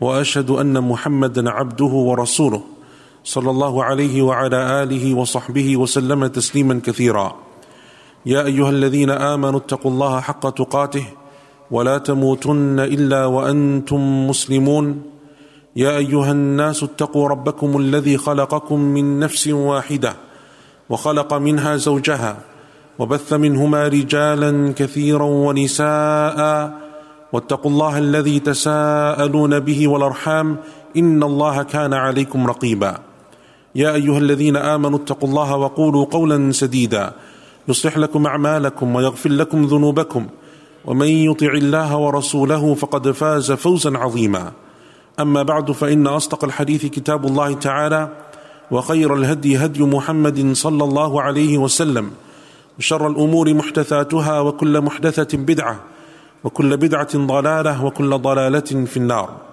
وأشهد أن محمدا عبده ورسوله صلى الله عليه وعلى آله وصحبه وسلم تسليما كثيرا. يا أيها الذين آمنوا اتقوا الله حق تقاته ولا تموتن إلا وأنتم مسلمون. يا أيها الناس اتقوا ربكم الذي خلقكم من نفس واحدة وخلق منها زوجها وبث منهما رجالا كثيرا ونساء واتقوا الله الذي تساءلون به والأرحام إن الله كان عليكم رقيبا. يا أيها الذين آمنوا اتقوا الله وقولوا قولا سديدا. يصلح لكم أعمالكم ويغفر لكم ذنوبكم. ومن يطع الله ورسوله فقد فاز فوزا عظيما. أما بعد فإن أصدق الحديث كتاب الله تعالى وخير الهدي هدي محمد صلى الله عليه وسلم. وشر الأمور محدثاتها وكل محدثة بدعة. وكل بدعه ضلاله وكل ضلاله في النار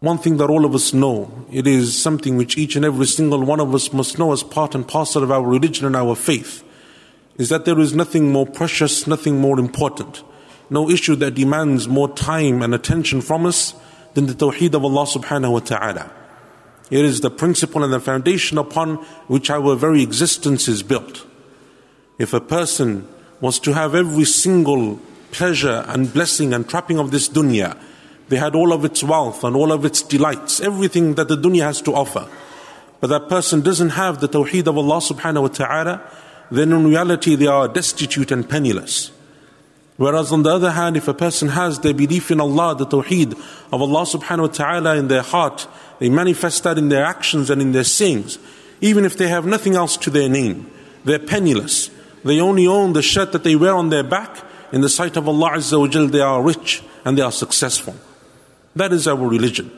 One thing that all of us know, it is something which each and every single one of us must know as part and parcel of our religion and our faith. is that there is nothing more precious, nothing more important, no issue that demands more time and attention from us than the Tawheed of Allah subhanahu wa ta'ala. It is the principle and the foundation upon which our very existence is built. If a person was to have every single pleasure and blessing and trapping of this dunya, they had all of its wealth and all of its delights, everything that the dunya has to offer. But that person doesn't have the Tawheed of Allah subhanahu wa ta'ala, then in reality they are destitute and penniless. Whereas on the other hand, if a person has the belief in Allah, the tawheed of Allah subhanahu wa ta'ala in their heart, they manifest that in their actions and in their sayings. Even if they have nothing else to their name, they're penniless. They only own the shirt that they wear on their back. In the sight of Allah Azza wa Jal, they are rich and they are successful. That is our religion.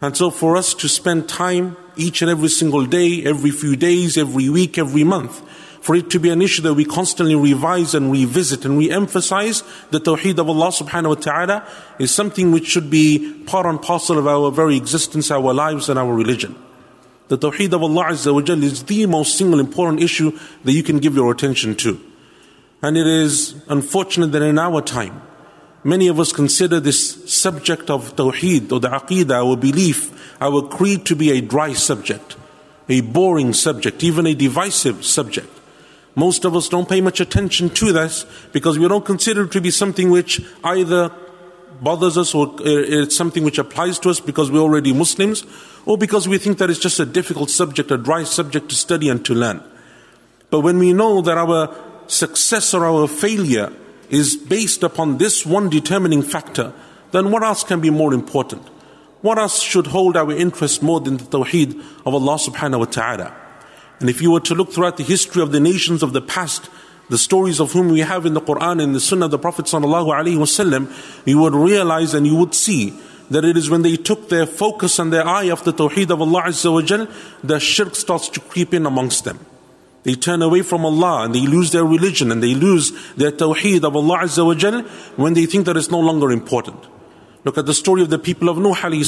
And so for us to spend time each and every single day, every few days, every week, every month, for it to be an issue that we constantly revise and revisit and re-emphasize the tawheed of Allah subhanahu wa ta'ala is something which should be part and parcel of our very existence, our lives and our religion. The tawheed of Allah Azza wa Jal is the most single important issue that you can give your attention to. And it is unfortunate that in our time, many of us consider this subject of tawheed or the aqidah, our belief, our creed to be a dry subject, a boring subject, even a divisive subject. Most of us don't pay much attention to this because we don't consider it to be something which either bothers us or uh, it's something which applies to us because we're already Muslims or because we think that it's just a difficult subject, a dry subject to study and to learn. But when we know that our success or our failure is based upon this one determining factor, then what else can be more important? What else should hold our interest more than the tawheed of Allah subhanahu wa ta'ala? And if you were to look throughout the history of the nations of the past, the stories of whom we have in the Quran and the Sunnah of the Prophet wasallam, you would realize and you would see that it is when they took their focus and their eye off the Tawheed of Allah Azza wa the shirk starts to creep in amongst them. They turn away from Allah and they lose their religion and they lose their Tawheed of Allah Azza wa when they think that it's no longer important. Look at the story of the people of Nuh alayhi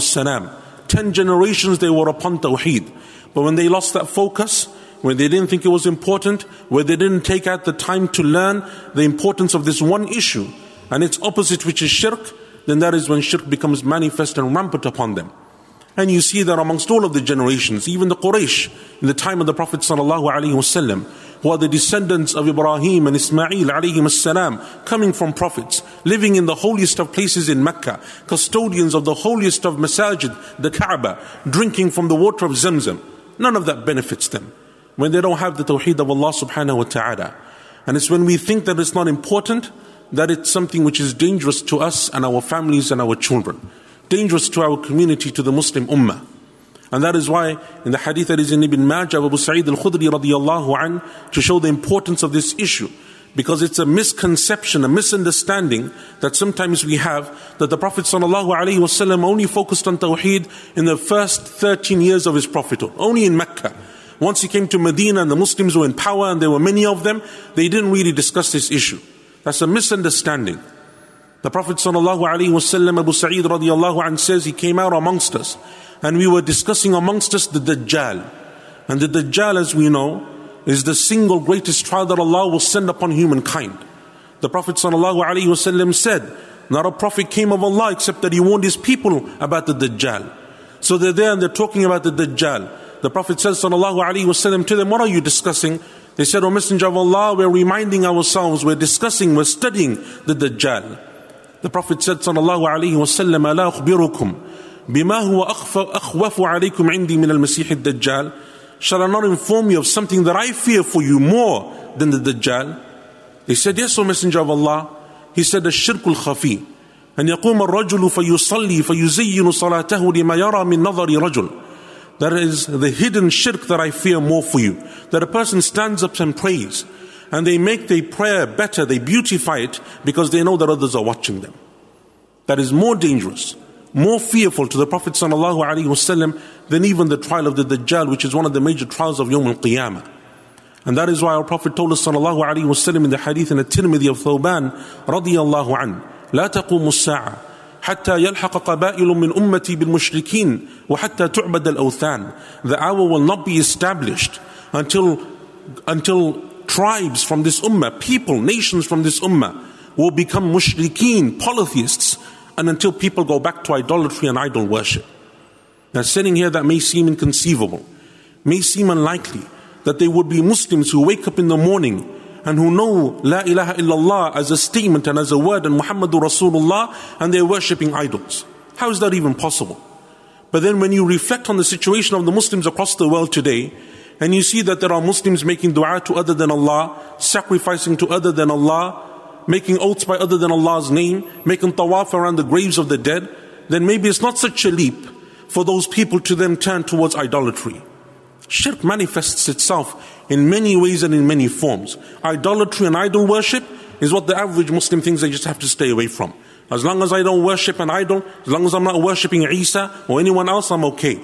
salam. Ten generations they were upon Tawheed. But when they lost that focus, when they didn't think it was important, when they didn't take out the time to learn the importance of this one issue and its opposite, which is shirk, then that is when shirk becomes manifest and rampant upon them. And you see that amongst all of the generations, even the Quraysh, in the time of the Prophet wasallam, who are the descendants of Ibrahim and Ismail salam, coming from prophets, living in the holiest of places in Mecca, custodians of the holiest of masajid, the Kaaba, drinking from the water of Zamzam. None of that benefits them when they don't have the tawheed of Allah subhanahu wa ta'ala. And it's when we think that it's not important that it's something which is dangerous to us and our families and our children, dangerous to our community, to the Muslim ummah. And that is why in the hadith that is in Ibn Majah, Abu Sa'id al-Khudri radiyallahu an, to show the importance of this issue, because it's a misconception, a misunderstanding that sometimes we have that the Prophet ﷺ only focused on Tawheed in the first 13 years of his prophethood, only in Mecca. Once he came to Medina and the Muslims were in power and there were many of them, they didn't really discuss this issue. That's a misunderstanding. The Prophet ﷺ, Abu Sa'id radiallahu anh says, he came out amongst us and we were discussing amongst us the Dajjal. And the Dajjal, as we know, is the single greatest trial that Allah will send upon humankind. The Prophet ﷺ said, Not a prophet came of Allah except that he warned his people about the Dajjal. So they're there and they're talking about the Dajjal. The Prophet says ﷺ to them, What are you discussing? They said, O Messenger of Allah, we're reminding ourselves, we're discussing, we're studying the Dajjal. The Prophet said, Sallallahu Alaihi Wasallam, ألا أخبركم بما هو أخوف عليكم عندي من المسيح الدجال Shall I not inform you of something that I fear for you more than the Dajjal? They said, Yes, O Messenger of Allah. He said, الشرك الخفي أن يقوم الرجل فيصلي فيزين صلاته لما يرى من نظر رجل That is the hidden shirk that I fear more for you. That a person stands up and prays and they make their prayer better, they beautify it because they know that others are watching them. That is more dangerous more fearful to the Prophet ﷺ than even the trial of the Dajjal, which is one of the major trials of Yawm al Qiyamah. And that is why our Prophet told us ﷺ in the hadith in the Tirmidhi of Thawban radiallahu an, لا تقوم الساعة حتى يلحق قبائل من أمتي بالمشركين وحتى تعبد الأوثان. The hour will not be established until, until tribes from this ummah, people, nations from this ummah will become mushrikeen, polytheists, and until people go back to idolatry and idol worship. Now, sitting here, that may seem inconceivable, may seem unlikely that there would be Muslims who wake up in the morning and who know La ilaha illallah as a statement and as a word and Muhammadur Rasulullah and they're worshipping idols. How is that even possible? But then when you reflect on the situation of the Muslims across the world today, and you see that there are Muslims making dua to other than Allah, sacrificing to other than Allah, making oaths by other than Allah's name, making tawaf around the graves of the dead, then maybe it's not such a leap for those people to then turn towards idolatry. Shirk manifests itself in many ways and in many forms. Idolatry and idol worship is what the average Muslim thinks they just have to stay away from. As long as I don't worship an idol, as long as I'm not worshipping Isa or anyone else, I'm okay.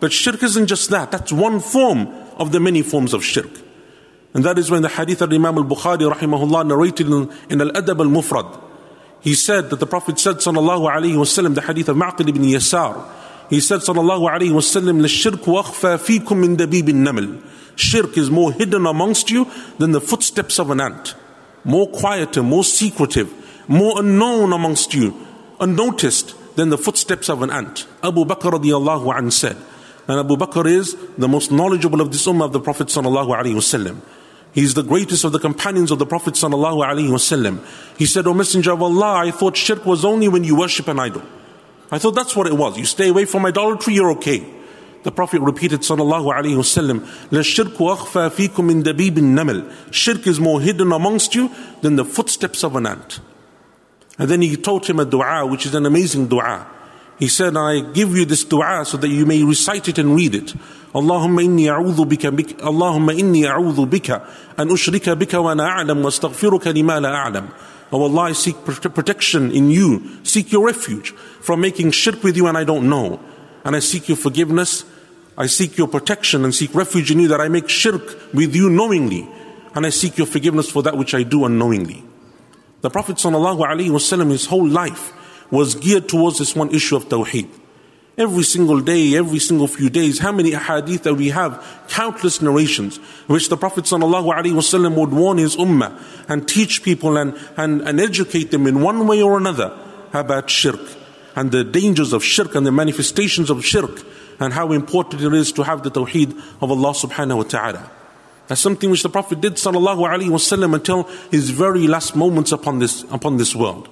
But shirk isn't just that. That's one form of the many forms of shirk. And that is when the hadith of Imam al-Bukhari rahimahullah narrated in, in Al-Adab al-Mufrad. He said that the Prophet said sallallahu alayhi wasallam, the hadith of Ma'qil ibn Yasar, he said sallallahu alayhi wasallam, لَلشِّرْكُ وَأَخْفَى فِيكُم مِّن دَبِيبِ النَّمْلِ Shirk is more hidden amongst you than the footsteps of an ant. More quieter, more secretive, more unknown amongst you, unnoticed than the footsteps of an ant. Abu Bakr radiallahu anh said, and Abu Bakr is the most knowledgeable of this ummah of the Prophet sallallahu alayhi wasallam. He is the greatest of the companions of the Prophet sallallahu alaihi wasallam. He said, "O Messenger of Allah, I thought shirk was only when you worship an idol. I thought that's what it was. You stay away from idolatry, you're okay." The Prophet repeated sallallahu alaihi wasallam, "La shirku akhfa fikum min dabib naml." Shirk is more hidden amongst you than the footsteps of an ant. And then he taught him a dua, which is an amazing dua. He said, I give you this dua so that you may recite it and read it. اللهم إني أعوذ بك, بك اللهم إني أعوذ بك أن أشرك بك وأنا أعلم واستغفرك لما لا أعلم Oh Allah, I seek protection in you, seek your refuge from making shirk with you and I don't know. And I seek your forgiveness, I seek your protection and seek refuge in you that I make shirk with you knowingly. And I seek your forgiveness for that which I do unknowingly. The Prophet ﷺ, his whole life was geared towards this one issue of tawheed. Every single day, every single few days, how many ahadith that we have, countless narrations, which the Prophet ﷺ would warn his ummah and teach people and, and, and educate them in one way or another about shirk and the dangers of shirk and the manifestations of shirk and how important it is to have the tawheed of Allah subhanahu wa ta'ala. That's something which the Prophet did sallallahu alaihi wasallam until his very last moments upon this, upon this world.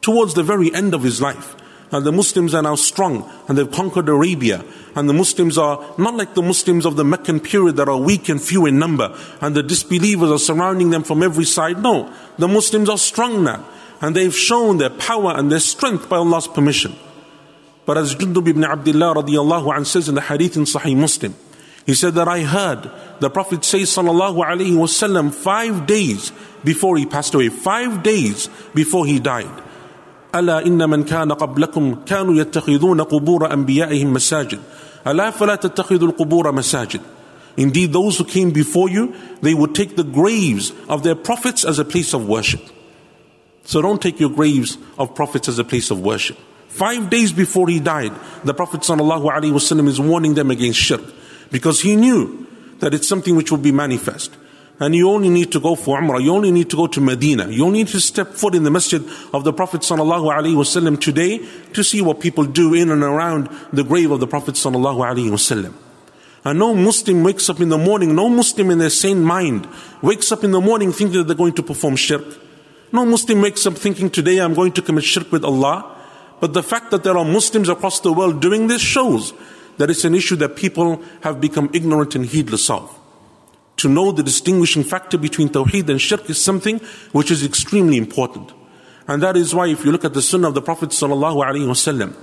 Towards the very end of his life, and the Muslims are now strong and they've conquered Arabia. And the Muslims are not like the Muslims of the Meccan period that are weak and few in number and the disbelievers are surrounding them from every side. No, the Muslims are strong now and they've shown their power and their strength by Allah's permission. But as Jundub ibn Abdullah radiallahu anh says in the hadith in Sahih Muslim, he said that I heard the Prophet say sallallahu alayhi wasallam, five days before he passed away, five days before he died. ألا إن من كان قبلكم كانوا يتخذون قبور أنبيائهم مساجد ألا فلا تتخذوا القبور مساجد Indeed, those who came before you, they would take the graves of their prophets as a place of worship. So don't take your graves of prophets as a place of worship. Five days before he died, the Prophet ﷺ is warning them against shirk because he knew that it's something which will be manifest. And you only need to go for Umrah, you only need to go to Medina, you only need to step foot in the masjid of the Prophet ﷺ today to see what people do in and around the grave of the Prophet ﷺ. And no Muslim wakes up in the morning, no Muslim in their sane mind wakes up in the morning thinking that they're going to perform shirk. No Muslim wakes up thinking today I'm going to commit shirk with Allah. But the fact that there are Muslims across the world doing this shows that it's an issue that people have become ignorant and heedless of To know the distinguishing factor between Tawheed and Shirk is something which is extremely important. And that is why if you look at the Sunnah of the Prophet ﷺ,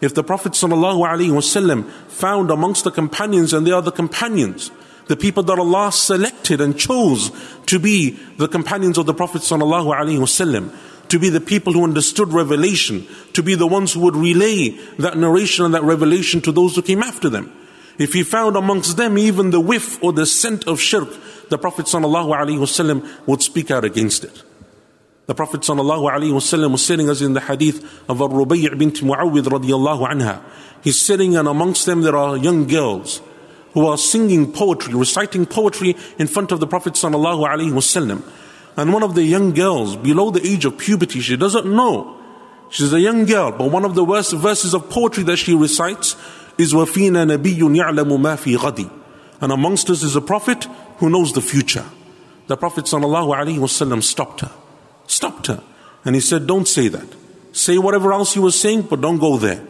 if the Prophet ﷺ found amongst the companions, and they are the companions, the people that Allah selected and chose to be the companions of the Prophet ﷺ, to be the people who understood revelation, to be the ones who would relay that narration and that revelation to those who came after them. If he found amongst them even the whiff or the scent of shirk, the Prophet ﷺ would speak out against it. The Prophet ﷺ was sitting as in the hadith of Al-Rubayy' bint Muawwid radiallahu anha. He's sitting and amongst them there are young girls who are singing poetry, reciting poetry in front of the Prophet ﷺ. And one of the young girls below the age of puberty, she doesn't know. She's a young girl, but one of the worst verses of poetry that she recites is وَفِينَا نَبِيٌّ يَعْلَمُ مَا فِي غَدِ And amongst us is a prophet who knows the future. The Prophet ﷺ stopped her. Stopped her. And he said, don't say that. Say whatever else you were saying, but don't go there.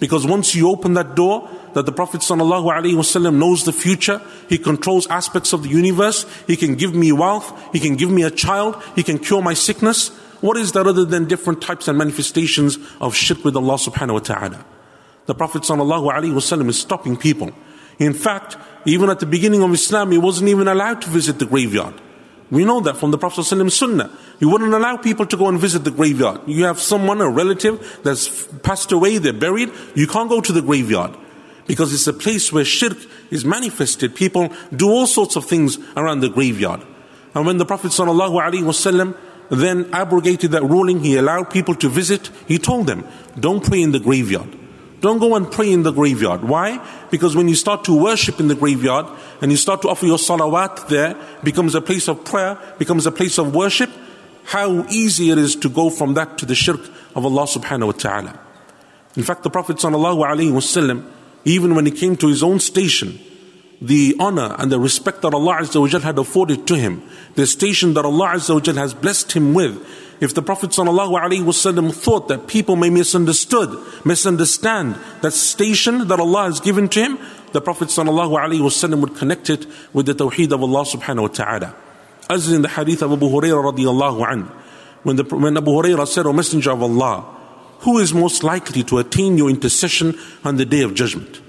Because once you open that door, that the Prophet ﷺ knows the future, He controls aspects of the universe, He can give me wealth, He can give me a child, He can cure my sickness. What is that other than different types and manifestations of shirk with Allah subhanahu wa ta'ala? The Prophet ﷺ is stopping people. In fact, even at the beginning of Islam, he wasn't even allowed to visit the graveyard. We know that from the Prophet ﷺ sunnah. He wouldn't allow people to go and visit the graveyard. You have someone, a relative that's passed away, they're buried, you can't go to the graveyard because it's a place where shirk is manifested. People do all sorts of things around the graveyard. And when the Prophet ﷺ then abrogated that ruling, he allowed people to visit, he told them, don't pray in the graveyard. Don't go and pray in the graveyard. Why? Because when you start to worship in the graveyard and you start to offer your salawat there, becomes a place of prayer, becomes a place of worship, how easy it is to go from that to the shirk of Allah subhanahu wa ta'ala. In fact, the Prophet sallallahu alaihi wasallam even when he came to his own station, the honor and the respect that Allah Azza had afforded to him, the station that Allah Azza has blessed him with, if the Prophet ﷺ thought that people may misunderstood, misunderstand that station that Allah has given to him, the Prophet ﷺ would connect it with the tawheed of Allah subhanahu wa ta'ala. As in the hadith of Abu Hurairah radiallahu anhu, when, the, when Abu Hurairah said, O Messenger of Allah, who is most likely to attain your intercession on the day of judgment?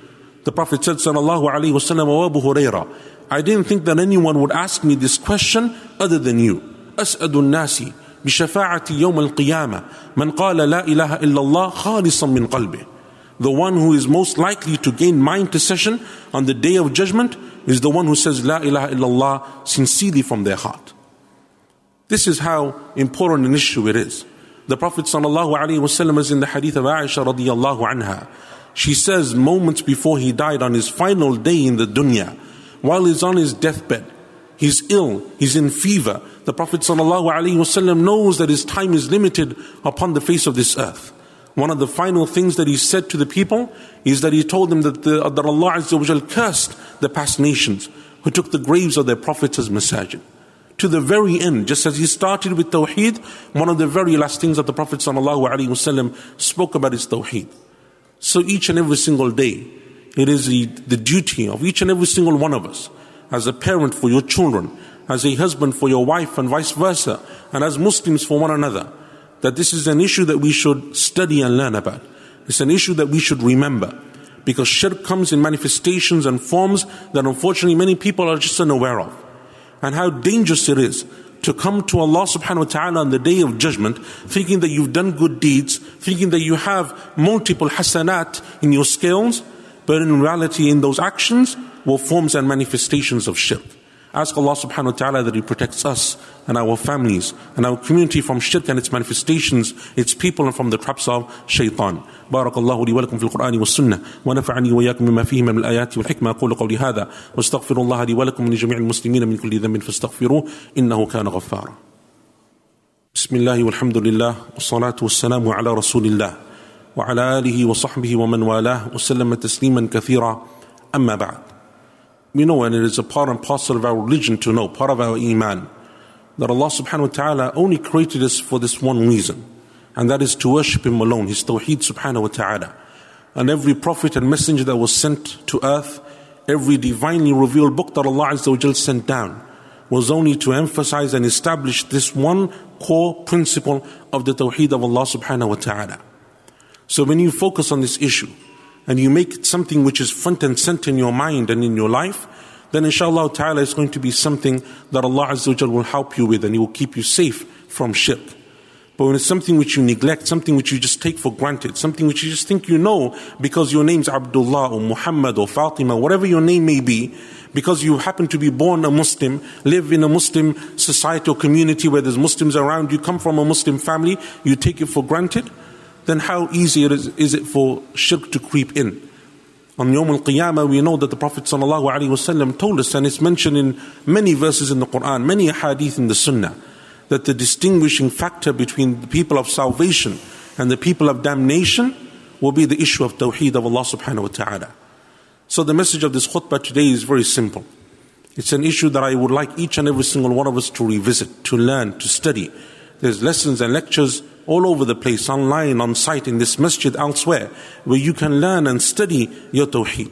The Prophet said, Sallallahu Alaihi Wasallam, Abu Huraira, I didn't think that anyone would ask me this question other than you. أسأل الناس بشفاعة يوم القيامة من قال لا إله إلا الله خالصا من قلبه. The one who is most likely to gain my intercession on the day of judgment is the one who says La ilaha illallah sincerely from their heart. This is how important an issue it is. The Prophet ﷺ is in the hadith of Aisha radiallahu anha. She says moments before he died on his final day in the dunya, while he's on his deathbed, he's ill, he's in fever. The Prophet ﷺ knows that his time is limited upon the face of this earth. One of the final things that he said to the people is that he told them that, the, that Allah Azza cursed the past nations who took the graves of their prophets as masajid to the very end, just as he started with Tawheed, one of the very last things that the Prophet ﷺ spoke about is Tawheed. So each and every single day, it is the, the duty of each and every single one of us, as a parent for your children, as a husband for your wife, and vice versa, and as Muslims for one another, that this is an issue that we should study and learn about. It's an issue that we should remember. Because shirk comes in manifestations and forms that unfortunately many people are just unaware of. And how dangerous it is to come to Allah subhanahu wa ta'ala on the day of judgment thinking that you've done good deeds, thinking that you have multiple hasanat in your scales, but in reality in those actions were forms and manifestations of shirk. Ask Allah subhanahu wa ta'ala that He protects us and our families and our community from shirk and its manifestations, its people and from the traps of shaitan. بارك الله لي ولكم في القرآن والسنة ونفعني وإياكم مما فيهما من الآيات والحكمة أقول قولي هذا واستغفر الله لي ولكم ولجميع المسلمين من كل ذنب فاستغفروه إنه كان غفارا بسم الله والحمد لله والصلاة والسلام على رسول الله وعلى آله وصحبه ومن والاه وسلم تسليما كثيرا أما بعد We know and it is a part and parcel of our religion to know, part of our iman, that Allah subhanahu wa ta'ala only created us for this one reason, and that is to worship Him alone, His tawheed subhanahu wa ta'ala. And every prophet and messenger that was sent to earth, every divinely revealed book that Allah Azza wa sent down, was only to emphasize and establish this one core principle of the tawheed of Allah subhanahu wa ta'ala. So when you focus on this issue, and you make it something which is front and center in your mind and in your life, then inshallah ta'ala it's going to be something that Allah Azza will help you with and He will keep you safe from shirk. But when it's something which you neglect, something which you just take for granted, something which you just think you know because your name's Abdullah or Muhammad or Fatima, whatever your name may be, because you happen to be born a Muslim, live in a Muslim society or community where there's Muslims around, you come from a Muslim family, you take it for granted, then how easy it is, is it for shirk to creep in? On Yawm al-Qiyamah, we know that the Prophet ﷺ told us, and it's mentioned in many verses in the Quran, many hadith in the Sunnah, that the distinguishing factor between the people of salvation and the people of damnation will be the issue of tawheed of Allah subhanahu wa ta'ala. So the message of this khutbah today is very simple. It's an issue that I would like each and every single one of us to revisit, to learn, to study. There's lessons and lectures all over the place, online, on site, in this masjid, elsewhere, where you can learn and study your tawheed.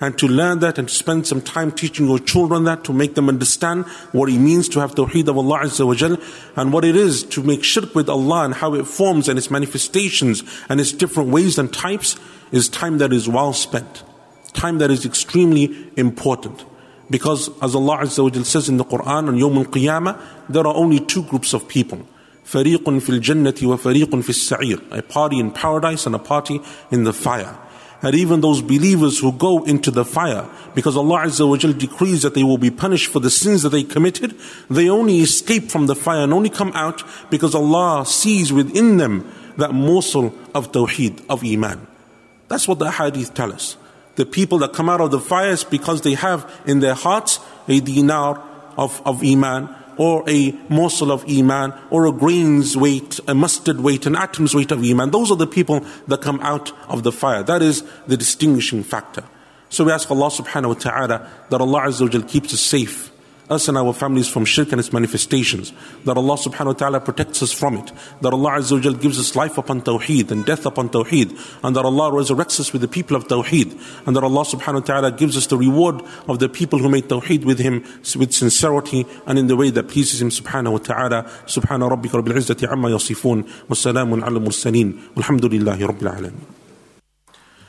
And to learn that and to spend some time teaching your children that to make them understand what it means to have tawheed of Allah Azza wa Jal and what it is to make shirk with Allah and how it forms and its manifestations and its different ways and types is time that is well spent. Time that is extremely important. Because as Allah Azza wa Jal says in the Quran on Yawm al-Qiyamah, there are only two groups of people. فريق في الجنة وفريق في السعير a party in paradise and a party in the fire and even those believers who go into the fire because Allah Azza wa Jal decrees that they will be punished for the sins that they committed they only escape from the fire and only come out because Allah sees within them that morsel of tawheed of iman that's what the hadith tell us the people that come out of the fire is because they have in their hearts a dinar of, of iman or a morsel of iman, or a grain's weight, a mustard weight, an atom's weight of iman. Those are the people that come out of the fire. That is the distinguishing factor. So we ask Allah subhanahu wa ta'ala that Allah Azza wa keeps us safe us and our families from shirk and its manifestations. That Allah subhanahu wa ta'ala protects us from it. That Allah Azza wa gives us life upon tawheed and death upon tawheed. And that Allah resurrects us with the people of tawheed. And that Allah subhanahu wa ta'ala gives us the reward of the people who made tawheed with Him with sincerity and in the way that pleases Him subhanahu wa ta'ala. Subhana rabbika rabbil izzati amma yasifun. Wassalamun ala mursaleen. Walhamdulillahi rabbil alamin.